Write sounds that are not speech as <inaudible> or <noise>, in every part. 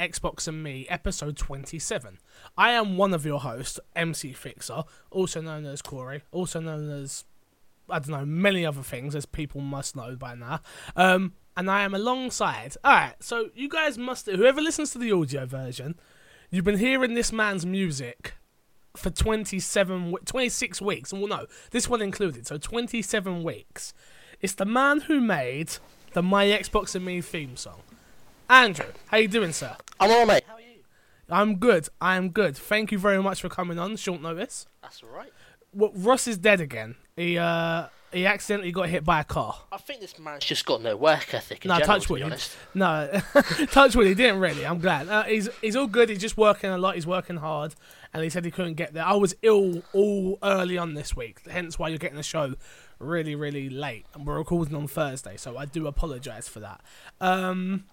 Xbox and Me, episode 27. I am one of your hosts, MC Fixer, also known as Corey, also known as, I don't know, many other things, as people must know by now. Um, and I am alongside. Alright, so you guys must, whoever listens to the audio version, you've been hearing this man's music for 27, 26 weeks. Well, no, this one included, so 27 weeks. It's the man who made the My Xbox and Me theme song. Andrew, how you doing, sir? I'm alright, mate. How are you? I'm good. I am good. Thank you very much for coming on short notice. That's alright. Well, Ross is dead again. He uh he accidentally got hit by a car. I think this man's just got no work ethic in No, general, touch to wood. be he- honest. No, <laughs> touch wood. He didn't really. I'm glad. Uh, he's he's all good. He's just working a lot. He's working hard, and he said he couldn't get there. I was ill all early on this week, hence why you're getting the show really really late. And we're recording on Thursday, so I do apologise for that. Um,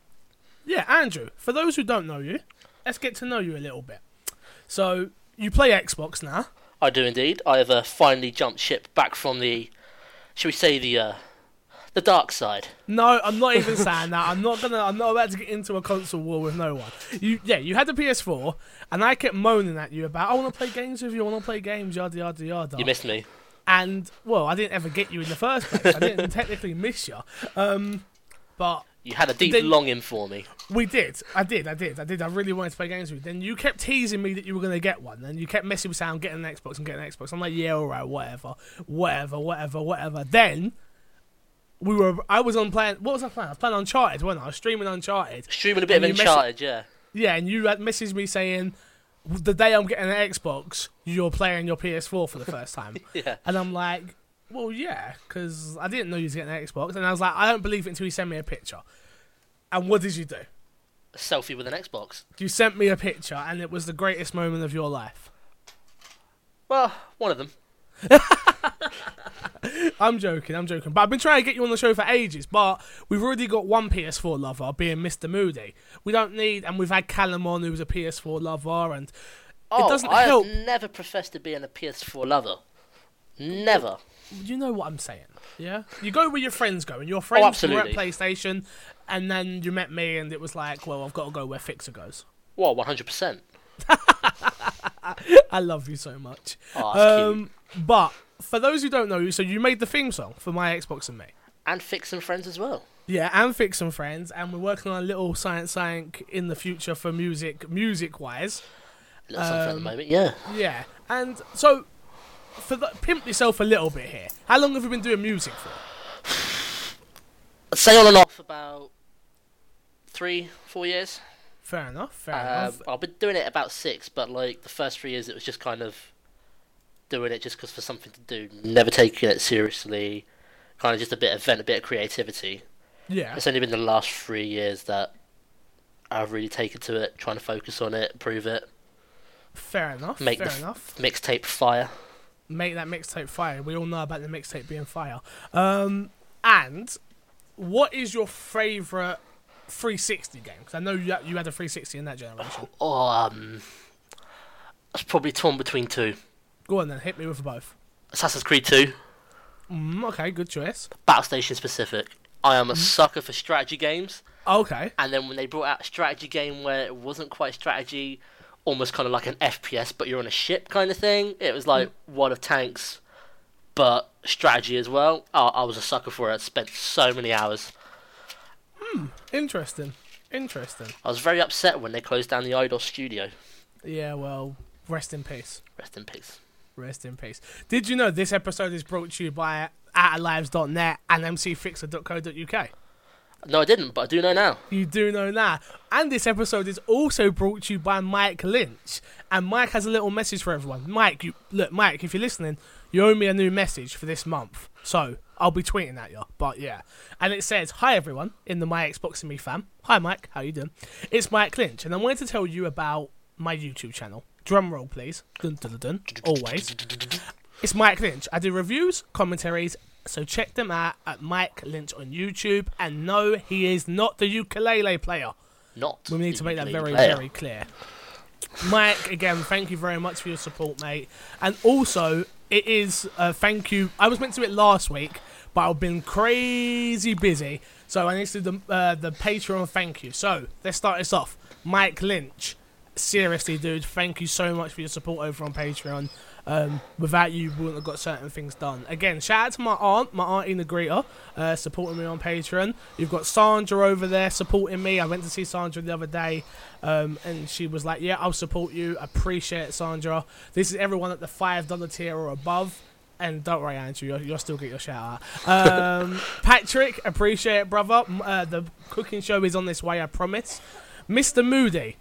yeah, Andrew. For those who don't know you, let's get to know you a little bit. So you play Xbox now. I do indeed. I have uh, finally jumped ship back from the, shall we say, the uh, the dark side. No, I'm not even <laughs> saying that. I'm not gonna. I'm not about to get into a console war with no one. You, yeah, you had the PS4, and I kept moaning at you about I want to play games with you. I want to play games, yada yada yada. You missed me. and well, I didn't ever get you in the first place. I didn't <laughs> technically miss you. Um, but You had a deep Then- longing for me. we did. I did. I did. I did. I really wanted to play games with you. Then you kept teasing me that you were going to get one. And you kept messing with saying, getting an Xbox and getting an Xbox. I'm like, yeah, all right, whatever. Whatever, whatever, whatever. Then we were, I was on playing, what was I playing? I was playing Uncharted, wasn't I? I was streaming Uncharted. Streaming a bit of Uncharted, yeah. Yeah, and you had messaged me saying, the day I'm getting an Xbox, you're playing your PS4 for the first time. <laughs> Yeah. And I'm like, well, yeah, because I didn't know you was getting an Xbox. And I was like, I don't believe it until you send me a picture. And what did you do? A selfie with an Xbox. You sent me a picture, and it was the greatest moment of your life. Well, one of them. <laughs> I'm joking, I'm joking. But I've been trying to get you on the show for ages, but we've already got one PS4 lover, being Mr. Moody. We don't need, and we've had Callum on, who's a PS4 lover, and Oh, doesn't I help. have never professed to being a PS4 lover. Never. You know what I'm saying, yeah? You go where your friends go, and your friends were at. PlayStation, and then you met me, and it was like, well, I've got to go where Fixer goes. Well, 100%. <laughs> I love you so much. Oh. Um, but for those who don't know you, so you made the theme song for my Xbox and me. And Fix and Friends as well. Yeah, and Fix and Friends, and we're working on a little science science in the future for music, music wise. Little something at the Um, moment, yeah. Yeah, and so for the, pimp yourself a little bit here. How long have you been doing music for? I'd say on and off about three, four years. Fair enough. Fair Um, enough. I've been doing it about six, but like the first three years, it was just kind of doing it just because for something to do, never taking it seriously, kind of just a bit of vent, a bit of creativity. Yeah. It's only been the last three years that I've really taken to it, trying to focus on it, improve it, Fair enough. make fair the enough. mixtape fire. Make that mixtape fire. We all know about the mixtape being fire. Um, and what is your favorite 360 game? Because I know you had, you had a 360 in that generation. <laughs> Oh, um, it's probably torn between two: Go on then, hit me with both. Assassin's Creed Two, Mm, okay, good choice. Battlestations Pacific. I am a Mm-hmm. sucker for strategy games. Okay. And then when they brought out a strategy game where it wasn't quite strategy, almost kind of like an FPS, but you're on a ship kind of thing, it was like World of Tanks, but strategy as well. Oh, I was a sucker for it. Spent so many hours. Hmm. Interesting. Interesting. I was very upset when they closed down the Eidos studio. Yeah, well, rest in peace. Rest in peace. Rest in peace. Did you know this episode is brought to you by outerlives.net and mcfixer.co.uk? No, I didn't, but I do know now. You do know now. And this episode is also brought to you by Mike Lynch. And Mike has a little message for everyone. Mike, you look, Mike, if you're listening, you owe me a new message for this month. So I'll be tweeting at you. But yeah. And it says, Hi everyone in the My Xbox and Me fam. Hi Mike, how you doing? It's Mike Lynch, and I wanted to tell you about my YouTube channel. Drum roll, please. Dun dun dun dun. Always. It's Mike Lynch. I do reviews, commentaries, so check them out at Mike Lynch on YouTube. And no, he is not the ukulele player. Not. We need to make that very, player. very clear. Mike, again, thank you very much for your support, mate. And also, it is uh, thank you. I was meant to do it last week, but I've been crazy busy, so I need to do the uh, the Patreon thank you. So let's start this off. Mike Lynch, seriously, dude, thank you so much for your support over on Patreon. Um, without you, we wouldn't have got certain things done. Again, shout out to my aunt, my auntie Negrita, uh, supporting me on Patreon. You've got Sandra over there supporting me. I went to see Sandra the other day, um, and she was like, "Yeah, I'll support you. Appreciate it, Sandra." This is everyone at the five dollar tier or above. And don't worry, Andrew, you'll, you'll still get your shout out. Um, <laughs> Patrick, appreciate it, brother. Uh, the cooking show is on this way, I promise. Mr. Moody,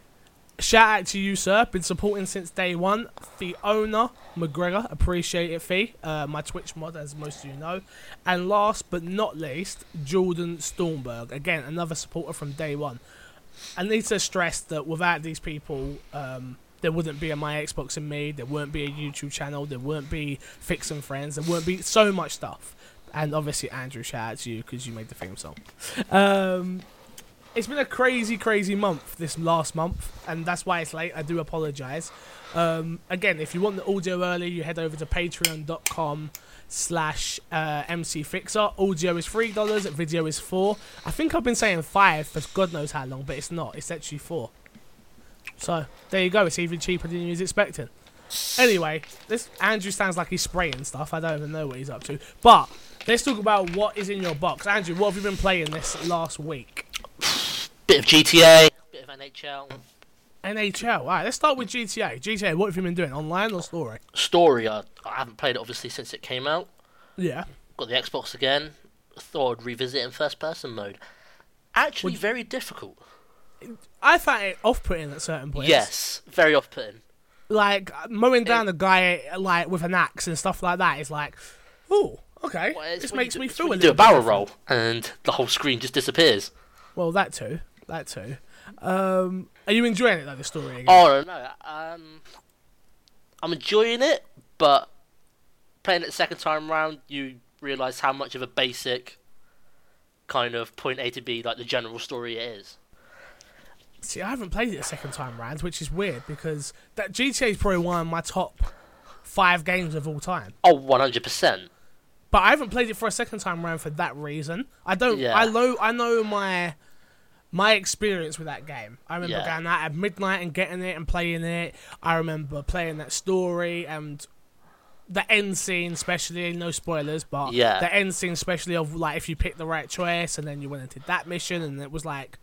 shout out to you, sir. Been supporting since day one. Fiona McGregor, appreciate it, Fee. Uh, my Twitch mod, as most of you know. And last but not least, Jordan Stormberg. Again, another supporter from day one. I need to stress that without these people, um, there wouldn't be a My Xbox and Me, there wouldn't be a YouTube channel, there wouldn't be Fix and Friends, there wouldn't be so much stuff. And obviously, Andrew, shout out to you because you made the theme song. Um, it's been a crazy, crazy month this last month, and that's why it's late. I do apologise. Um, again, if you want the audio early, you head over to patreon.com slash uh, mcfixer. Audio is $3, video is 4 I think I've been saying 5 for God knows how long, but it's not. It's actually 4 So, there you go. It's even cheaper than you was expecting. Anyway, this Andrew sounds like he's spraying stuff. I don't even know what he's up to. But let's talk about what is in your box. Andrew, what have you been playing this last week? Bit of GTA, bit of NHL. NHL. All right, let's start with GTA. GTA, what have you been doing? Online or story? Story, I, I haven't played it obviously since it came out. Yeah. Got the Xbox again. Thought I'd revisit in first person mode. Actually, Would- very difficult. I found it off putting at certain points. Yes, very off putting. Like mowing down a guy like with an axe and stuff like that is like, oh, okay. Well, it's this when you makes do- me it's feel a you little do a barrel bit roll and the whole screen just disappears. Well, that too. That too. Um, are you enjoying it though, the story again? Oh no, um, I'm enjoying it, but playing it the second time round, you realise how much of a basic kind of point A to B, like the general story it is. See, I haven't played it a second time round, which is weird because that GTA is probably one of my top five games of all time. Oh, 100 percent. But I haven't played it for a second time round for that reason. I don't. Yeah. I know. I know my my experience with that game. I remember Yeah. going out at midnight and getting it and playing it. I remember playing that story and the end scene, especially. No spoilers, but Yeah. the end scene, especially of like if you picked the right choice and then you went and did that mission, and it was like.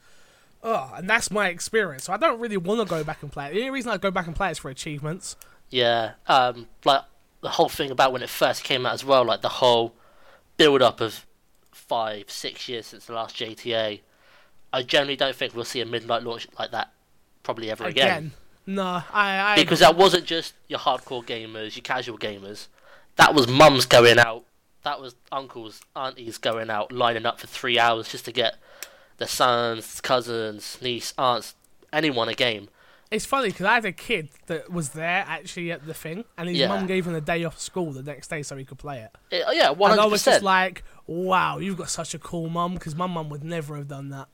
Oh, and that's my experience. So I don't really want to go back and play it. The only reason I go back and play it is for achievements. Yeah, um, like the whole thing about when it first came out as well, like the whole build up of five, six years since the last GTA. I generally don't think we'll see a midnight launch like that probably ever again. Again, no, I, I Because that wasn't just your hardcore gamers, your casual gamers. That was mums going out. That was uncles, aunties going out, lining up for three hours just to get their sons, cousins, niece, aunts, anyone a game. It's funny because I had a kid that was there actually at the thing, and his Yeah. mum gave him a day off school the next day so he could play it. Eh, yeah, one And I was just like, "Wow, you've got such a cool mum," because my mum would never have done that.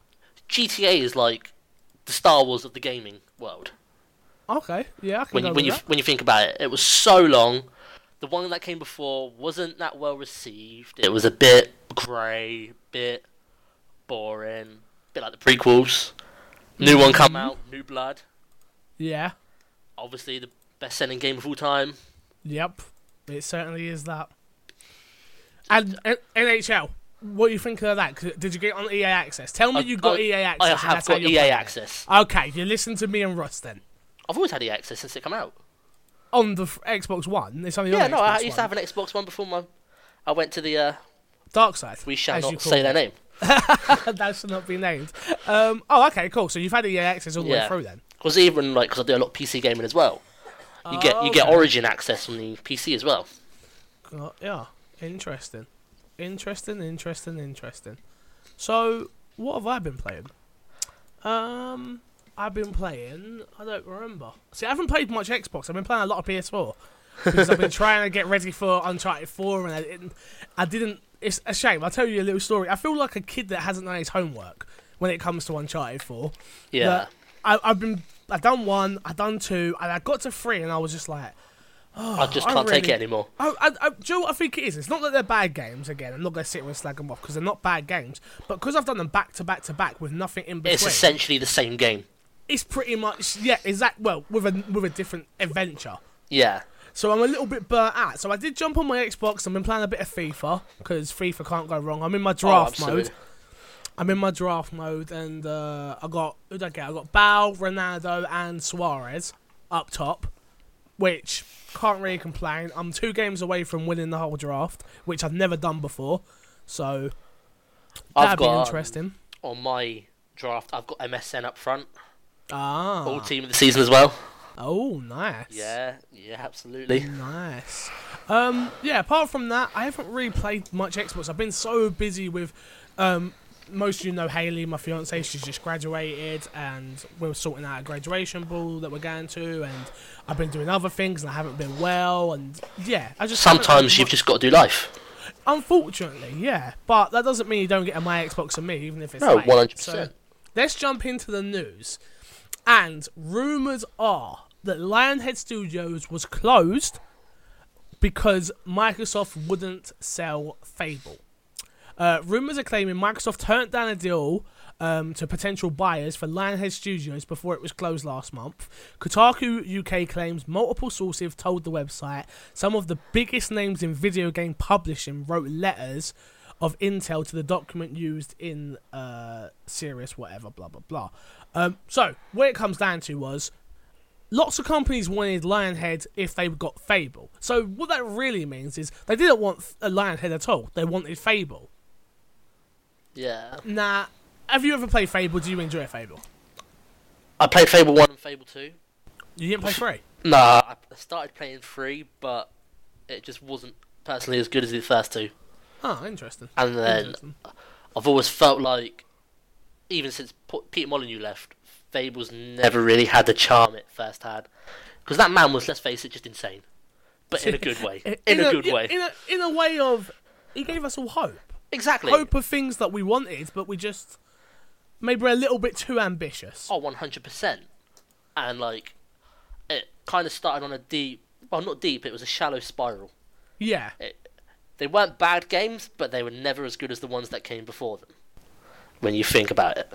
GTA is like the Star Wars of the gaming world. Okay, yeah, I can when you, when you that. when you think about it, it was so long. The one that came before wasn't that well received. It was a bit grey, bit boring, bit like the prequels. New one mm-hmm. come out, New Blood. Yeah, Obviously the best-selling game of all time. yep, it certainly is that. And NHL, what do you think of that? Did you get on EA Access? Tell me I- you got I- EA Access. I have got EA it. access. Okay, you listen to me and Russ then. I've always had EA access since it came out. On the f- Xbox One, it's only Yeah, on no, Xbox I used One. to have an Xbox One before my. I went to the. Uh, Dark Side. we shall not say it. their name. <laughs> that should not be named. Um, oh, okay, cool. So you've had EA access all the way through then. Because even like, because I do a lot of PC gaming as well. You get you get Oh, Origin access on the PC as well. Uh, yeah, interesting, interesting, interesting, interesting. So, what have I been playing? Um, I've been playing. I don't remember. See, I haven't played much Xbox. I've been playing a lot of PS4 because I've been trying to get ready for Uncharted 4, and I didn't. I didn't. It's a shame. I'll tell you a little story. I feel like a kid that hasn't done his homework when it comes to Uncharted 4. Yeah. I, I've been. I've done one. I've done two, and I got to three, and I was just like. I just can't take really- it anymore. I, I, I, do you know what I think it is? It's not that they're bad games. Again, I'm not going to sit and slag them off because they're not bad games. But because I've done them back to back to back with nothing in between, It's essentially the same game. it's pretty much yeah, exact. Well, with a with a different adventure. Yeah. So I'm a little bit burnt out. So I did jump on my Xbox. I've been playing a bit of FIFA because FIFA can't go wrong. I'm in my Oh, draft mode. I'm in my draft mode, and uh, I got who did I get? I got Bale, Ronaldo, and Suarez up top, which can't really complain. I'm two games away from winning the whole draft, which I've never done before. So I've that'd be got um, interesting. on my draft. I've got MSN up front, Ah, all team of the season as well. oh, nice. Yeah, yeah, absolutely. Nice. Um, yeah, apart from that, I haven't really played much Xbox. I've been so busy with, um, most of you know Haley, my fiance, she's just graduated and we're sorting out a graduation ball that we're going to and I've been doing other things and I haven't been well and yeah, I just Sometimes you've much- just got to do life. Unfortunately, yeah. But that doesn't mean you don't get a my Xbox and me, even if it's No, late. 100%. So let's jump into the news. And rumours are that Lionhead Studios was closed because Microsoft wouldn't sell Fable. Uh, rumours are claiming Microsoft turned down a deal um, to potential buyers for Lionhead Studios before it was closed last month. Kotaku UK claims multiple sources told the website some of the biggest names in video game publishing wrote letters of intel to the document used in uh, Sirius, whatever, blah blah blah. Um, so what it comes down to was lots of companies wanted Lionhead if they got Fable. So what that really means is they didn't want a Lionhead at all. They wanted Fable. Yeah. Now, have you ever played Fable? Do you enjoy Fable? I played Fable 1 and Fable 2. You didn't play three. Nah, I started playing 3, but it just wasn't personally as good as the first two. Oh, interesting. And then Interesting. I've always felt like, even since P- Peter Molyneux left, Fable's never really had the charm it first had. Because that man was, let's face it, just insane. But in a good <laughs> way. In, a, good in, way. In a, in a way of, he gave us all hope. Exactly. Hope of things that we wanted, but we just maybe we're a little bit too ambitious. Oh, 100%. And, like, it kind of started on a deep, well, not deep, it was a shallow spiral. Yeah. They weren't bad games, but they were never as good as the ones that came before them. When you think about it.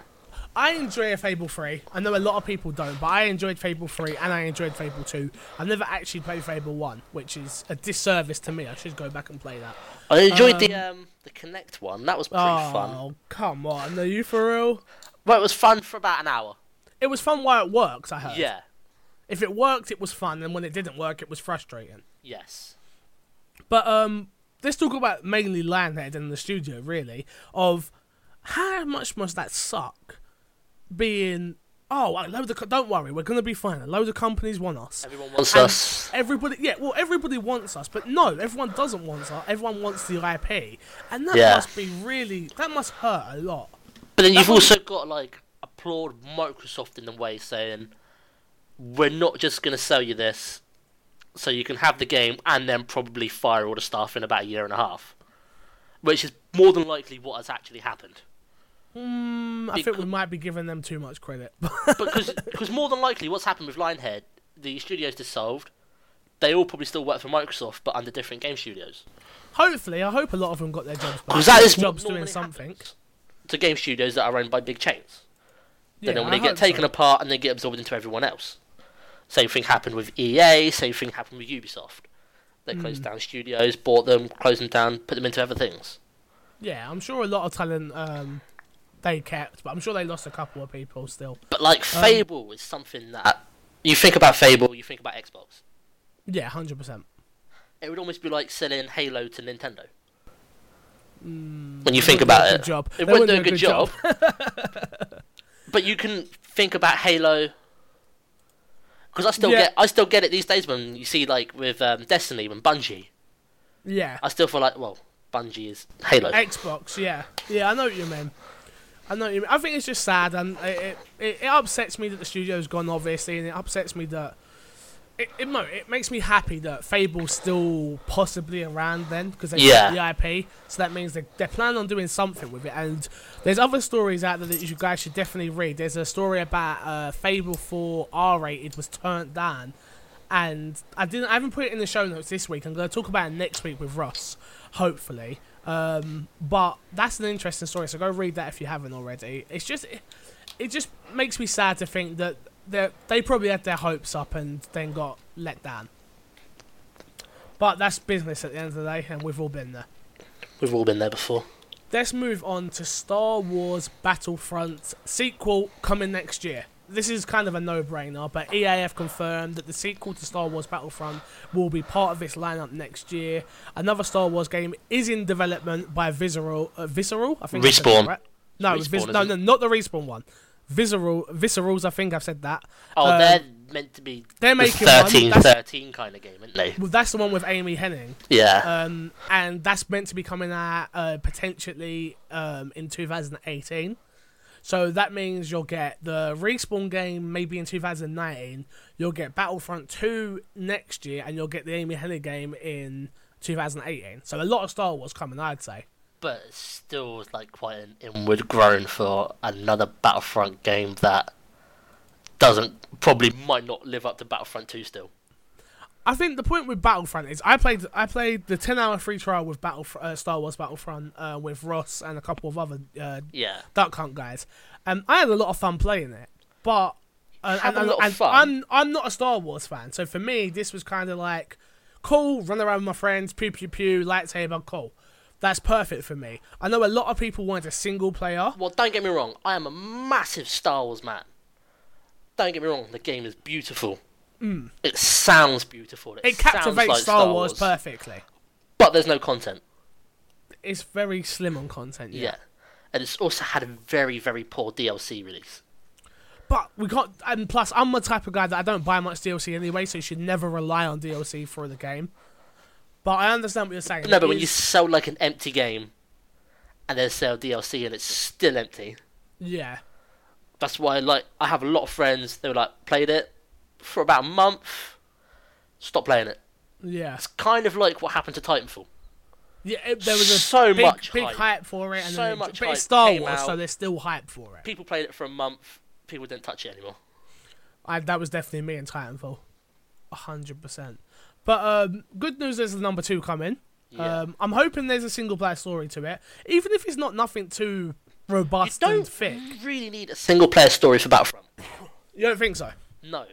I enjoy Fable 3. I know a lot of people don't, but I enjoyed Fable 3 and I enjoyed Fable 2. I've never actually played Fable 1, which is a disservice to me. I should go back and play that. I enjoyed the um the Kinect one. That was pretty oh, fun. come on. Are you for real? Well, it was fun for about an hour. It was fun while it works, I heard. Yeah. If it worked, it was fun, and when it didn't work, it was frustrating. Yes. But um, let's talk about mainly Lionhead and the studio, really, of how much must that suck being. Oh, a load of co- don't worry, we're gonna be fine. A load of companies want us. Everyone wants And us. Everybody, yeah, well, everybody wants us, but no, everyone doesn't want us. Everyone wants the IP, and that Yeah. must be really, that must hurt a lot. But then you've that also got like applaud Microsoft in a way, saying we're not just going to sell you this, so you can have the game and then probably fire all the staff in about a year and a half, which is more than likely what has actually happened. Mm, I think we might be giving them too much credit. <laughs> because because more than likely what's happened with Lionhead, the studio's dissolved. They all probably still work for Microsoft, but under different game studios. Hopefully, I hope a lot of them got their jobs back. 'Cause that is jobs doing something. To game studios that are owned by big chains. Yeah, Then when they get taken so. apart and they get absorbed into everyone else. Same thing happened with EA. Same thing happened with Ubisoft. They closed Hmm. down studios, bought them, closed them down, put them into other things. Yeah, I'm sure a lot of talent um, they kept, but I'm sure they lost a couple of people still. But like Um, Fable is something that you think about Fable, you think about Xbox. Yeah, hundred percent. It would almost be like selling Halo to Nintendo. Mm, When you think about it, job. it wouldn't do a good job. <laughs> but you can think about Halo. Because I still Yeah. get, I still get it these days when you see like with um, Destiny, when Bungie, Yeah, I still feel like, well, Bungie is Halo. Xbox. Yeah, yeah, I know what you mean. I know what you mean. I think it's just sad, and it, it, it upsets me that the studio's gone, obviously, and it upsets me that it it, it makes me happy that Fable's still possibly around then because they Yeah. got the IP. So that means they they're planning on doing something with it. And there's other stories out there that you guys should definitely read. There's a story about uh, Fable 4 R-rated was turned down, and I didn't. I haven't put it in the show notes this week. I'm going to talk about it next week with Russ, hopefully. Um, but that's an interesting story. So go read that if you haven't already. It's just. It, it just makes me sad to think that they they probably had their hopes up and then got let down. But that's business at the end of the day, and we've all been there. We've all been there before. Let's move on to Star Wars Battlefront sequel coming next year. This is kind of a no-brainer, but EA have confirmed that the sequel to Star Wars Battlefront will be part of its lineup next year. Another Star Wars game is in development by Visceral. Uh, Visceral, I think. I said that Respawn. right. No, Respawn, Vis- no, isn't no, not the respawn one. Visceral, Viscerals. I think I've said that. Oh, Um, they're meant to be they're making one. 13 That's- 13 kind of game, aren't they? Well, that's the one with Amy Hennig. Yeah. um, and that's meant to be coming out uh, potentially um, in 2018. So that means you'll get the respawn game maybe in 2019. You'll get Battlefront 2 next year, and you'll get the Amy Hennig game in 2018. So a lot of Star Wars coming, I'd say. but still like quite an inward groan for another Battlefront game that doesn't probably might not live up to Battlefront 2 still. I think the point with Battlefront is I played I played the 10 hour free trial with Battle uh, Star Wars Battlefront uh, with Ross and a couple of other uh, Yeah. Duck Hunt guys. Um, I had a lot of fun playing it, but uh, and, a and, and fun? I'm I'm not a Star Wars fan, so for me this was kind of like cool, run around with my friends, pew pew pew, lightsaber, cool. That's perfect for me. I know a lot of people want a single player. Well, don't get me wrong, I am a massive Star Wars man. Don't get me wrong, the game is beautiful. It sounds beautiful. It, Mm. It captivates like Star, Wars, perfectly. but there's no content. It's very slim on content. Yeah. Yeah. And it's also had a very, very poor DLC release. But we got, and plus, I'm the type of guy that I don't buy much DLC anyway, so you should never rely on DLC for the game. But I understand what you're saying. No, It but when you sell like an empty game and then sell DLC and it's still empty, yeah, that's why like I have a lot of friends. They were like played it for about a month, stop playing it. yeah, It's kind of like what happened to Titanfall. yeah. It, there was a So big, much big hype. hype. for it, and So then it- much but it's Star came Wars, so out. there's still hype for it. People played it for a month. People didn't touch it anymore. I, that was definitely me in Titanfall, hundred percent. But um, good news is the number two coming. Yeah. Um, I'm hoping there's a single player story to it, even if it's not nothing too robust and don't thick. really need a single player story for Battlefront. You don't think so? No.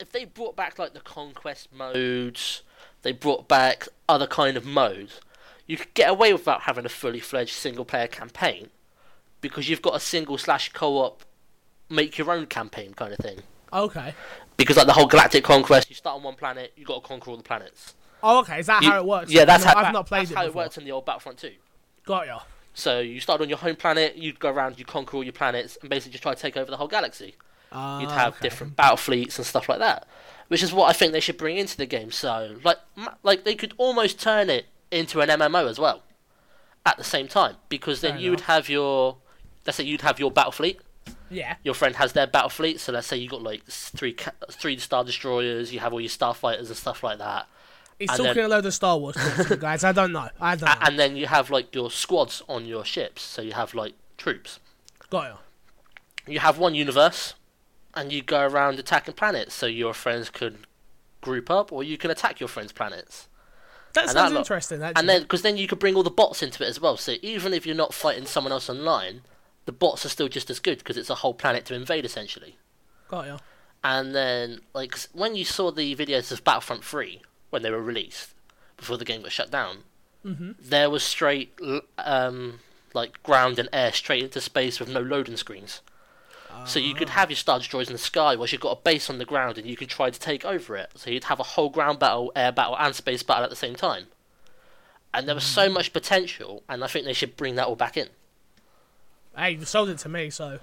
If they brought back like the conquest modes, they brought back other kind of modes, you could get away without having a fully fledged single player campaign because you've got a single slash co op make your own campaign kind of thing. Okay. Because like the whole galactic conquest, you start on one planet, you got to conquer all the planets. Oh, okay. Is that You- how it works? Yeah, that's not, how I've not played that's it how before. it works in the old Battlefront 2. Got ya. So you start on your home planet, you'd go around, you conquer all your planets, and basically just try to take over the whole galaxy. Ah, You'd have okay. different battle fleets and stuff like that, which is what I think they should bring into the game. So, like, like they could almost turn it into an MMO as well, at the same time, because then Fair you would have your, let's say you'd have your battle fleet. Yeah. Your friend has their battle fleet, so let's say you got like three three star destroyers, you have all your starfighters and stuff like that, He's And talking then- a load of Star Wars talk guys. I don't know. I don't know. And then you have like your squads on your ships, so you have like troops. Got ya. you have one universe and you go around attacking planets so your friends could group up or you can attack your friends' planets. That And sounds that interesting. Actually. And then, because then you could bring all the bots into it as well. So even if you're not fighting someone else online, the bots are still just as good because it's a whole planet to invade essentially. Got ya. And then, like, when you saw the videos of Battlefront 3 when they were released, before the game got shut down, Mm-hmm. there was straight, um, like, ground and air straight into space with no loading screens. So you could have your Star Destroyers in the sky whilst you've got a base on the ground and you can try to take over it. So you'd have a whole ground battle, air battle, and space battle at the same time. And there was so much potential, and I think they should bring that all back in. Hey, you sold it to me, so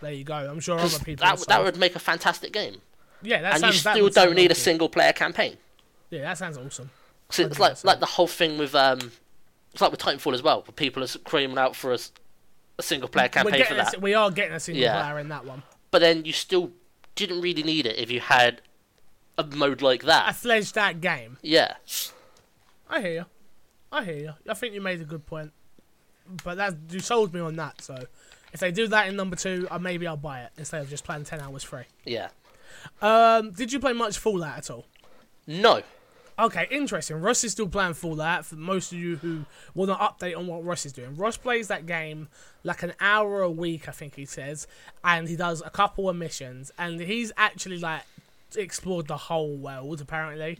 there you go. I'm sure other people. that, that would make a fantastic game. Yeah, that and sounds. you still don't need a single player campaign. Yeah, that sounds awesome. So it's like 100%. like the whole thing with um, it's like with Titanfall as well, where people are screaming out for a, s- a single player campaign for getting a, that. we are getting a single Yeah. player in that one. But then you still didn't really need it if you had a mode like that. A that. fledged out game. Yeah, I hear you. I hear you. I think you made a good point. But that you sold me on that. So if they do that in number two, uh, maybe I'll buy it instead of just playing ten hours free. yeah. Um, did you play much Fallout at all? No, Okay, interesting. Russ is still playing Fallout. For most of you who want an update on what Russ is doing, Russ plays that game like an hour a week, I think he says, and he does a couple of missions, and he's actually like explored the whole world apparently,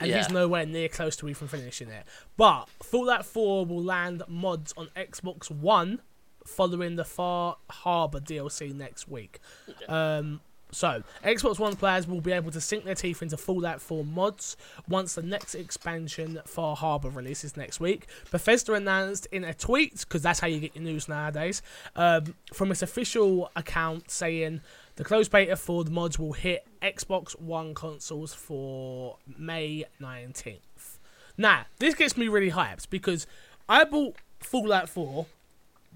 and he's nowhere near close to even finishing it. But Fallout 4 will land mods on Xbox One following the Far Harbor DLC next week. Um, so, Xbox One players will be able to sink their teeth into Fallout 4 mods once the next expansion, Far Harbor, releases next week. Bethesda announced in a tweet, because that's how you get your news nowadays, um, from its official account saying the closed beta for the mods will hit Xbox One consoles for May 19th. Now, this gets me really hyped because I bought Fallout 4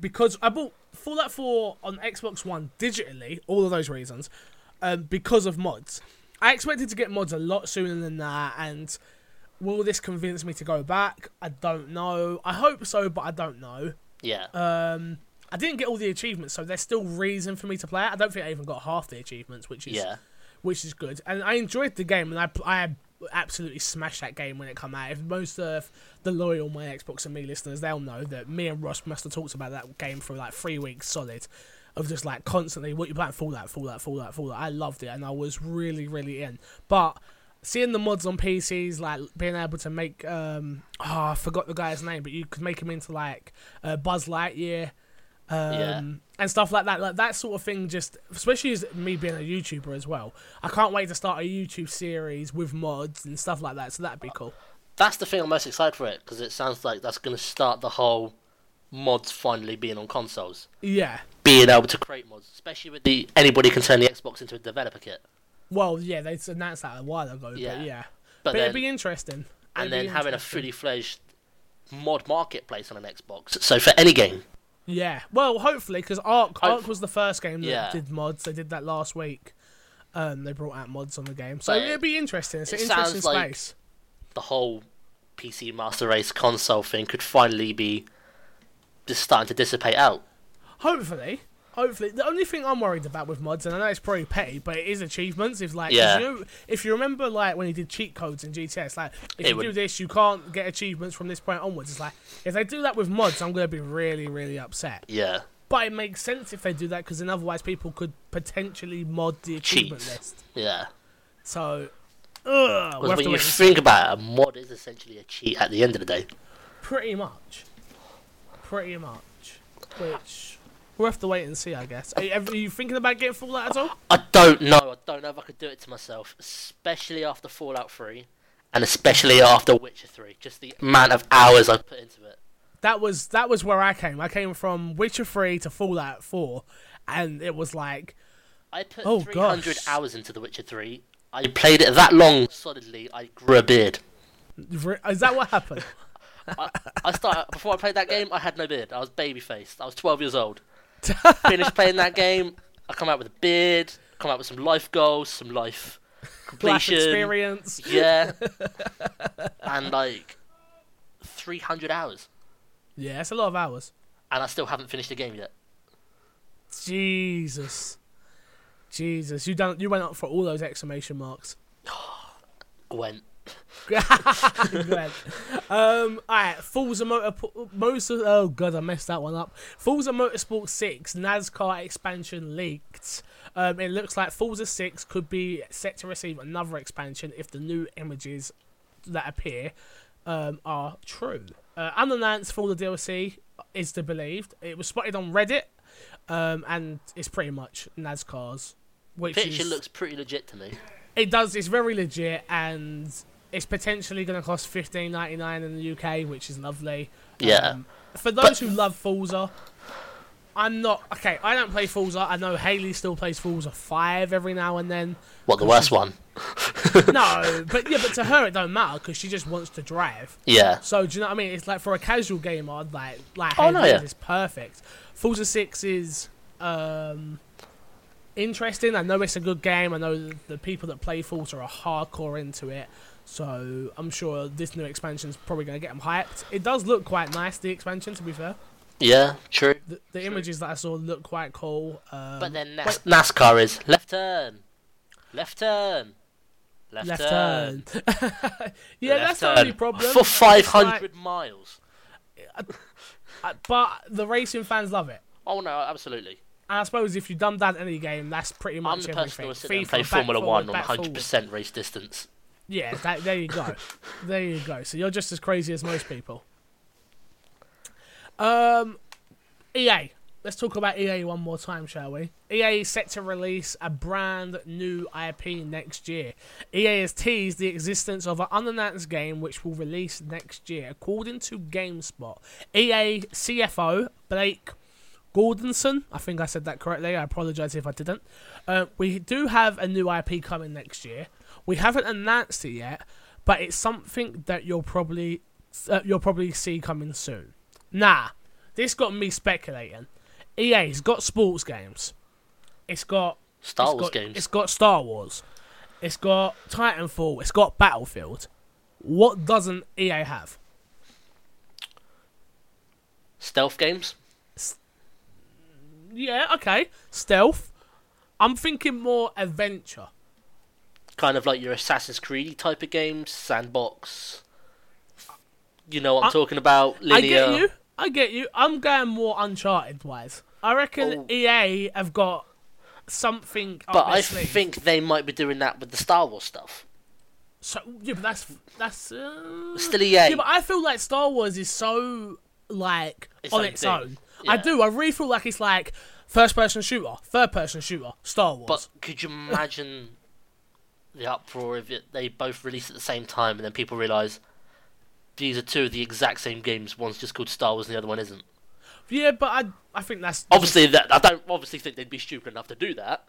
because I bought Fallout 4 on Xbox One digitally, all of those reasons, um, because of mods. I expected to get mods a lot sooner than that, and will this convince me to go back? I don't know. I hope so, but I don't know. Yeah. Um, I didn't get all the achievements, so there's still reason for me to play it. I don't think I even got half the achievements, which is yeah. which is good. And I enjoyed the game, and I I absolutely smashed that game when it came out. If most of the loyal my Xbox and me listeners, they'll know that me and Ross must have talked about that game for like three weeks solid, of just like constantly what you playing Fallout, that Fallout, that I loved it, and I was really really in. But seeing the mods on PCs, like being able to make um oh I forgot the guy's name, but you could make him into like uh, Buzz Lightyear. Um, Yeah. and stuff like that, like that sort of thing. Just especially as me being a YouTuber as well, I can't wait to start a YouTube series with mods and stuff like that. So that'd be cool. That's the thing I'm most excited for it because it sounds like that's going to start the whole mods finally being on consoles, Yeah. being able to create mods, especially with the anybody can turn the Xbox into a developer kit, Well, yeah, they announced that a while ago, Yeah. but yeah. but, But, it'd be interesting. and It'd then having a fully fledged mod marketplace on an Xbox. So for any game, Yeah. Well, hopefully, because Ark, Hope- Ark was the first game that Yeah. did mods. They did that last week. Um, they brought out mods on the game, so But it'd be interesting. It's an it interesting sounds like- space. the whole PC Master Race console thing could finally be just starting to dissipate out. Hopefully, hopefully. The only thing I'm worried about with mods, and I know it's probably petty, but it is achievements. If like, Yeah. you if you remember, like when he did cheat codes in GTS, like if It you would- do this, you can't get achievements from this point onwards. It's like if they do that with mods, I'm gonna be really, really upset. Yeah, But it makes sense if they do that because then otherwise people could potentially mod the achievement Cheat. list. yeah. So, ugh, Because when you wait and see. think about it, a mod is essentially a cheat at the end of the day. pretty much, pretty much, which we'll have to wait and see. I guess. Are you, are you thinking about getting Fallout at all? I don't know. I don't know if I could do it to myself, especially after Fallout 3, and especially after Witcher 3. Just the amount of hours I put into it. that was that was where I came. I came from Witcher Three to Fallout Four, and it was like, I put Oh, 300 gosh. hours into The Witcher 3. I played it that long solidly. I grew a beard. is that what happened? <laughs> I, I started before I played that game. I had no beard. I was baby faced. I was 12 years old. <laughs> Finished playing that game. I come out with a beard. Come out with some life goals, some life Life completion. experience. Yeah, <laughs> and like 300 hours, Yeah, it's a lot of hours. and I still haven't finished the game yet. Jesus, Jesus, you done you went up for all those exclamation marks. Gwen. <laughs> Um, alright, Forza Motor, most of, oh god, I messed that one up. Forza Motorsport 6 NASCAR expansion leaked. Um, it looks like Forza 6 could be set to receive another expansion if the new images that appear um, are true. Uh, unannounced for the DLC is to believed. It was spotted on Reddit, um, and it's pretty much NASCAR's. Which Picture is, looks pretty legit to me. it does. It's very legit, and it's potentially going to cost fifteen ninety nine in the UK, which is lovely. Yeah. Um, for those who love Forza, I'm not okay. I don't play Forza. I know Haley still plays Forza Five every now and then. What the worst one? <laughs> no, but yeah, but to her it don't matter because she just wants to drive. Yeah, So do you know what I mean? It's like for a casual gamer, like like Oh, no, Hades yeah. is perfect. Forza Six is um interesting. I know it's a good game. I know the, the people that play Forza are hardcore into it. So I'm sure this new expansion is probably going to get them hyped. It does look quite nice. The expansion, to be fair, yeah, true. the, the images that I saw look quite cool. Um, But then NAS- NASCAR is left turn, left turn, Left, left turn. turn. <laughs> yeah, Left that's the turn. only problem. For It's 500 miles. like- uh, but the racing fans love it. Oh no, absolutely. And I suppose if you've done that in any game, that's pretty much I'm the everything. person who will sit there and FIFA, play back Formula forward, One on back 100 forward. percent race distance. Yeah, that, there you go. there you go. So you're just as crazy as most people. Um, EA. Let's talk about EA one more time, shall we? EA is set to release a brand new IP next year. EA has teased the existence of an unannounced game which will release next year, according to GameSpot. EA CFO Blake Gordonson, I think I said that correctly. I apologize if I didn't. Uh, we do have a new IP coming next year. We haven't announced it yet, but it's something that you'll probably uh, you'll probably see coming soon. Nah, this got me speculating. EA's got sports games. It's got Star it's Wars got, games. It's got Star Wars. It's got Titanfall. It's got Battlefield. What doesn't EA have? Stealth games. Yeah, okay. Stealth. I'm thinking more adventure. Kind of like your Assassin's Creed type of games. Sandbox. You know what I'm I- talking about. Linear. I get you. I get you. I'm going more Uncharted wise. I reckon Oh. EA have got something. But I sleeve. think they might be doing that with the Star Wars stuff. so. Yeah, but that's that's. Uh, Still EA. Yeah, but I feel like Star Wars is so like Its on its thing. own. I do. I really feel like it's like first person shooter, third person shooter, Star Wars. But could you imagine the uproar if it, they both release at the same time and then people realise these are two of the exact same games. One's just called Star Wars and the other one isn't. yeah, but I I think that's Obviously, that I don't obviously think they'd be stupid enough to do that.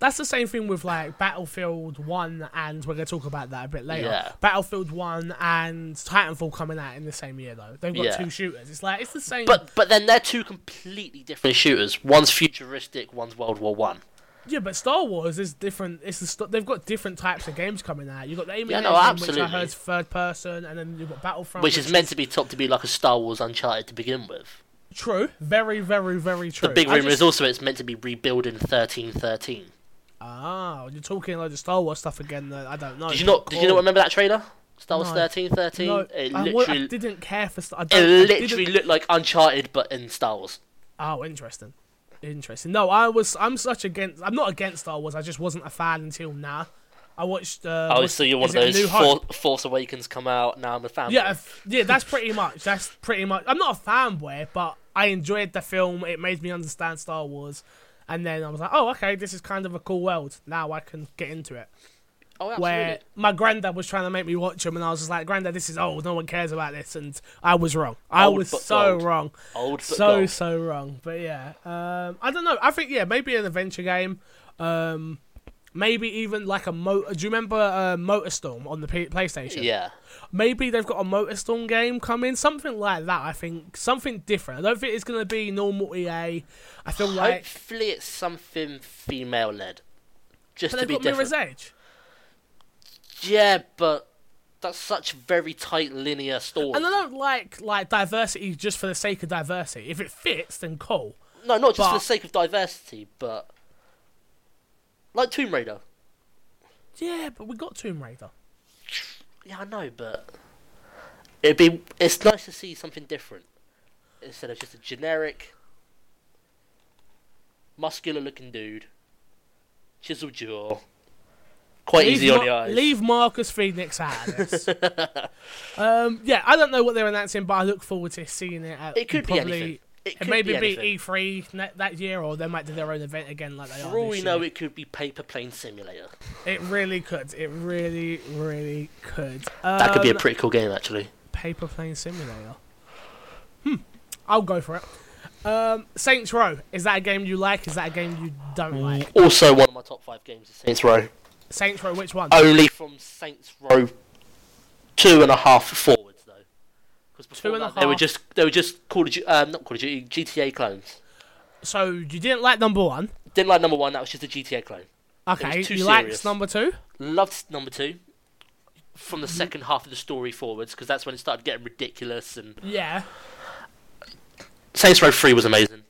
That's the same thing with like Battlefield One, and we're gonna talk about that a bit later. Yeah. Battlefield One and Titanfall coming out in the same year though. They've got Yeah. two shooters. It's like it's the same. But but then they're two completely different shooters. One's futuristic, one's World War One. Yeah, but Star Wars is different. It's the st- they've got different types of games coming out. You've got the Aiming Yeah, no, Engine, which I heard third person, and then you've got Battlefront, Which is meant to be top to be like a Star Wars Uncharted to begin with. true. Very, very, very true. The big rumor just- is also it's meant to be rebuilding thirteen thirteen. Ah, you're talking like the Star Wars stuff again. I don't know. Did you not? Did you not remember that trailer? Star Wars No. thirteen thirteen. No, It I, wa- I didn't care for. Star- I it literally looked like Uncharted, but in Star Wars. Oh, interesting. Interesting. No, I was. I'm such against. I'm not against Star Wars. I just wasn't a fan until now. I watched. Uh, Oh, so you're one of those For- Force Awakens come out. Now I'm a fan. Yeah, yeah. That's pretty much. That's pretty much. I'm not a fanboy, but I enjoyed the film. It made me understand Star Wars, and then I was like, oh, okay, this is kind of a cool world. Now I can get into it. Oh, absolutely. Where my granddad was trying to make me watch them, and I was just like, granddad, this is old. No one cares about this, and I was wrong. I Old was so gold. wrong. Old so gold. so wrong but yeah um i don't know i think yeah maybe an adventure game um maybe even like a motor do you remember uh, motorstorm on the P- playstation Yeah. maybe they've got a motorstorm game coming something like that i think something different i don't think it's going to be normal ea i feel like Hopefully, it's something female led. Just but to they've be got different. mirror's edge Yeah, but that's such a very tight linear story. and i don't like like diversity just for the sake of diversity if it fits then cool No, not just for the sake of diversity, but like Tomb Raider. yeah but we got tomb raider Yeah, I know, but it'd be. It's nice to see something different instead of just a generic, muscular-looking dude, chiseled jaw, quite leave, easy on Mar- the eyes. leave Marcus Fenix out of this. <laughs> um, yeah, I don't know what they're announcing, but I look forward to seeing it. At It could be anything. It It could maybe be be. E3 ne- that year, or they might do their own event again, like they are. For all we know, it could be Paper Plane Simulator. it really could. It really, really could. That could be a Um, pretty cool game, actually. paper plane simulator. Hmm, I'll go for it. Um, Saints Row is that a game you like? Is that a game you don't like? Also, one of my top five games is Saints Row. Saints Row, which one? Only from Saints Row two and a half forwards, though. Because before Two and a that, they were just they were just Call of Duty, um, not Call of Duty, GTA clones. So you didn't like number one? Didn't like number one. That was just a GTA clone. Okay, you liked number two? Loved number two. From the Mm-hmm. second half of the story forwards, because that's when it started getting ridiculous. And Yeah. Saints Row three was amazing.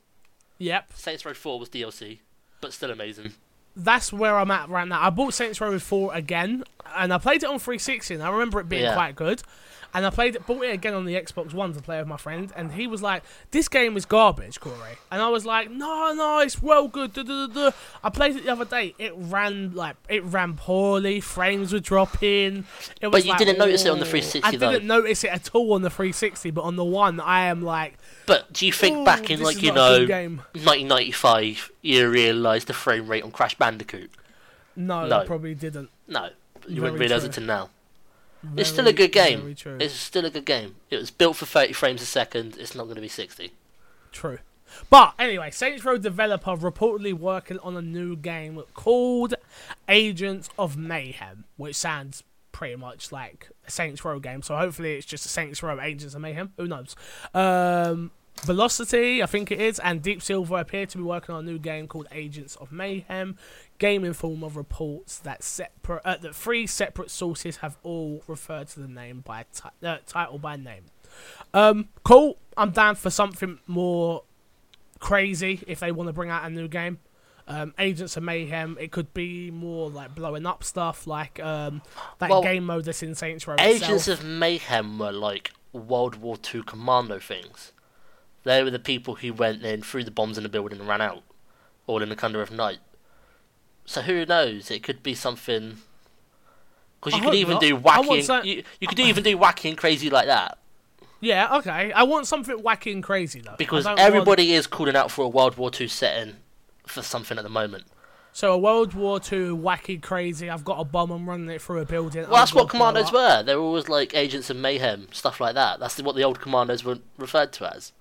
Yep. Saints Row four was DLC, but still amazing. That's where I'm at right now. I bought Saints Row 4 again, and I played it on 360, and I remember it being Yeah. quite good. And I played it, bought it again on the Xbox One to play with my friend, and he was like, "This game is garbage, Corey." And I was like, "No, no, it's well good." duh, duh, duh, duh." I played it the other day. It ran like it ran poorly. Frames were dropping. It was you like, didn't notice it on the "Oh." 360 I though. didn't notice it at all on the 360, but on the one, I am like, But do you think "Ooh, back in like you not a good know 1995, you realised the frame rate on Crash Bandicoot? No, No. I probably didn't. No, you Very wouldn't realise it till now. Very, it's still a good game. It's still a good game. It was built for 30 frames a second. It's not going to be 60. True. But anyway, Saints Row developer reportedly working on a new game called Agents of Mayhem, which sounds pretty much like a Saints Row game. So hopefully it's just a Saints Row Agents of Mayhem. Who knows? Um, Velocity, I think it is, and Deep Silver appear to be working on a new game called Agents of Mayhem. Game Informer reports that separate uh, that three separate sources have all referred to the name by ti- uh, title by name. Um, cool. I'm down for something more crazy if they want to bring out a new game. Um, Agents of Mayhem. It could be more like blowing up stuff, like um, that Well, game mode that's in Saints Row. Agents itself. of Mayhem were like World War II commando things. They were the people who went in, threw the bombs in the building, and ran out, all in the thunder of night. So who knows? It could be something. Because you could even not. do wacky. And, some- you, you could even do wacky and crazy like that. Yeah, okay. I want something wacky and crazy though. Because don't want- everybody is calling out for a World War II setting for something at the moment. So a World War II wacky crazy. I've got a bomb. I'm running it through a building. Well, that's what commandos were. They were always like agents of mayhem, stuff like that. That's what the old commandos were referred to as.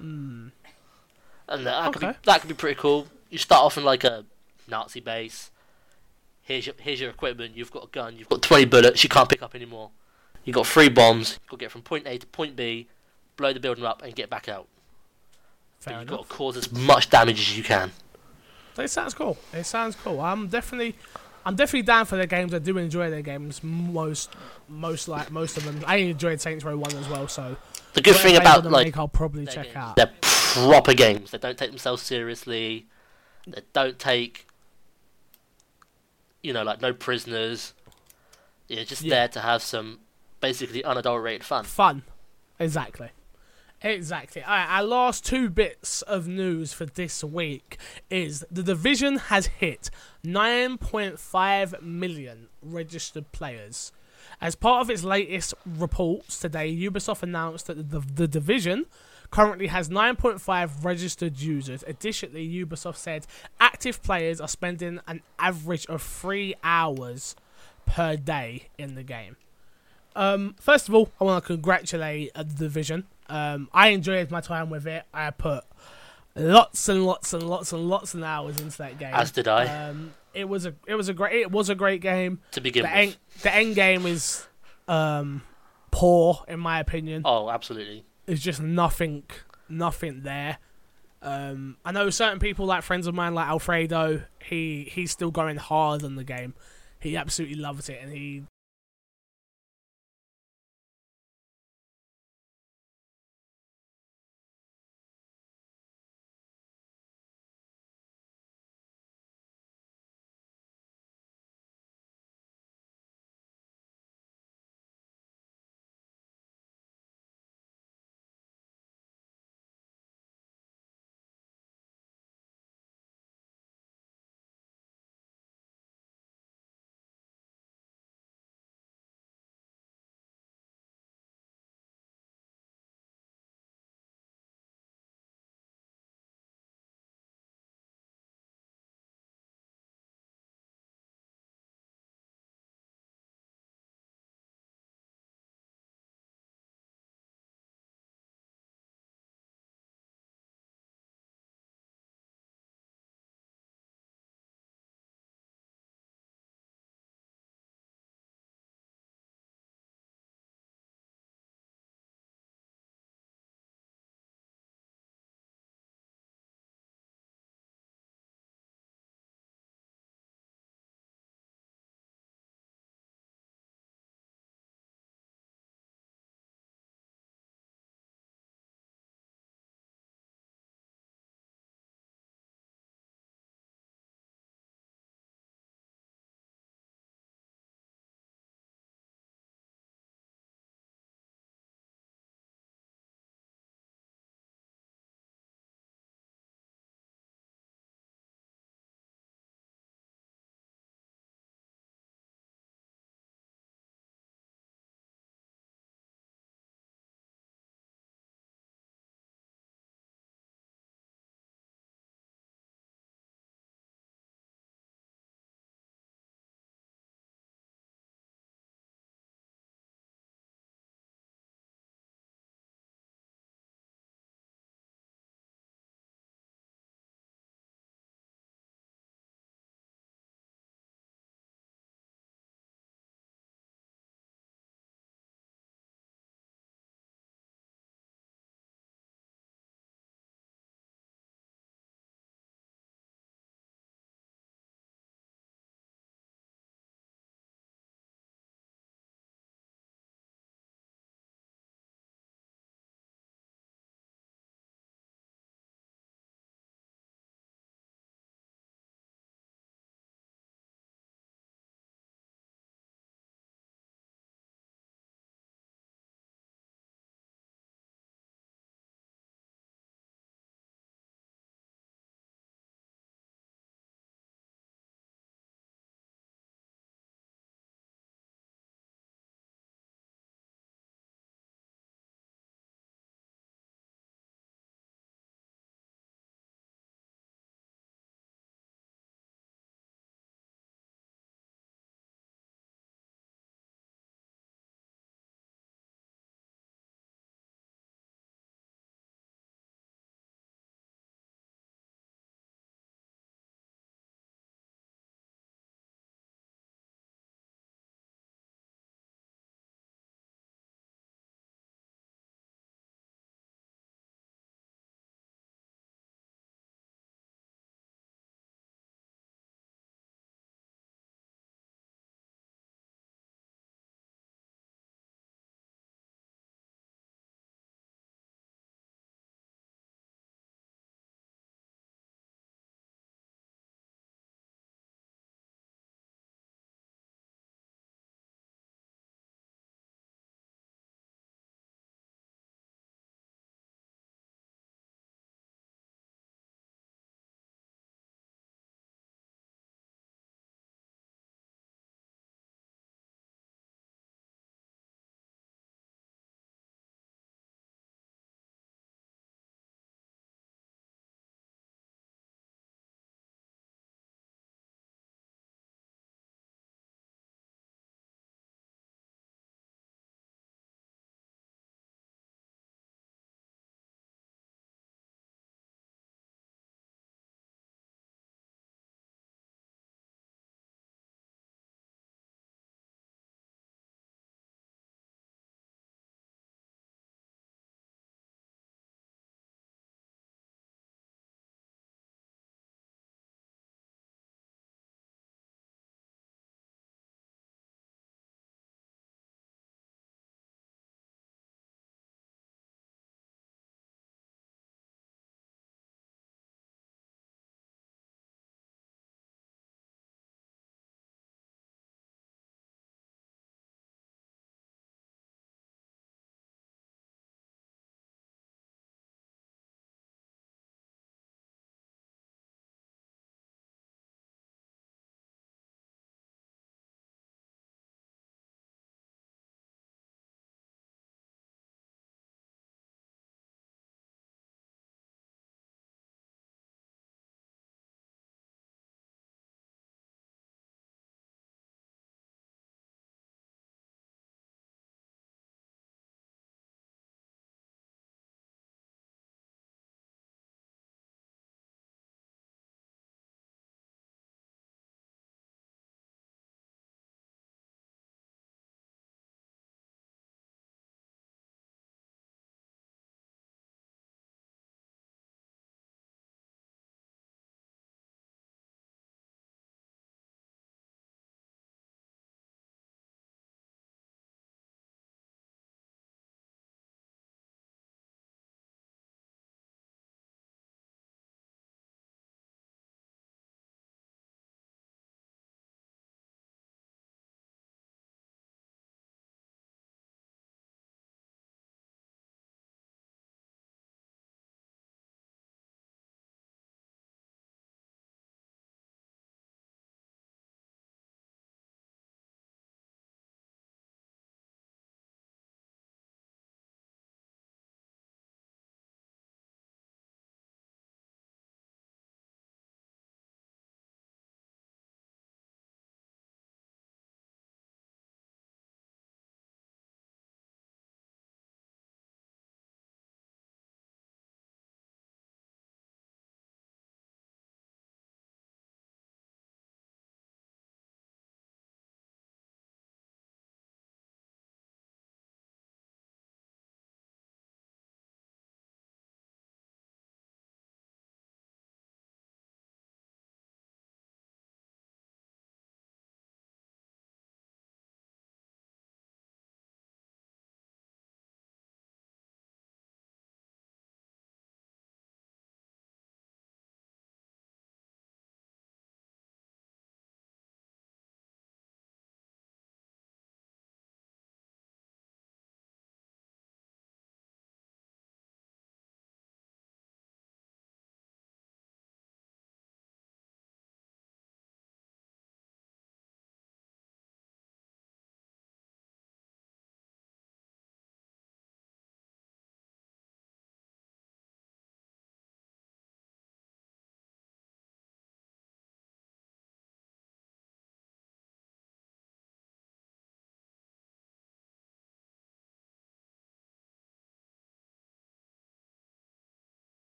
Mm. And uh, that could be. That could be pretty cool. You start off in like a Nazi base. Here's your here's your equipment. You've got a gun. You've got 20 bullets. You can't pick up anymore. You've got three bombs. You've got to get from point A to point B, blow the building up, and get back out. Fair But you've enough. got to cause as much damage as you can. It sounds cool. It sounds cool. I'm definitely, I'm definitely down for their games. I do enjoy their games. Most, most like most of them. I enjoyed Saints Row One as well. So The good thing about wanna like make, I'll probably check games, out. they're proper games. They don't take themselves seriously. They don't take, you know, like no prisoners. You're just Yeah. there to have some basically unadulterated fun. Fun, exactly, exactly. All right, our last two bits of news for this week is the division has hit 9.5 million registered players. As part of its latest reports today, Ubisoft announced that the, the division currently has 9.5 registered users. Additionally, Ubisoft said active players are spending an average of three hours per day in the game. Um, first of all, I want to congratulate uh, the division. Um, I enjoyed my time with it. I put lots and lots and lots and lots of hours into that game. As did I. Um, it was a it was a great it was a great game. to begin with. The end game is um, poor in my opinion. Oh, absolutely. There's just nothing nothing there. Um, I know certain people like friends of mine like Alfredo. He he's still going hard on the game. He absolutely loves it, and he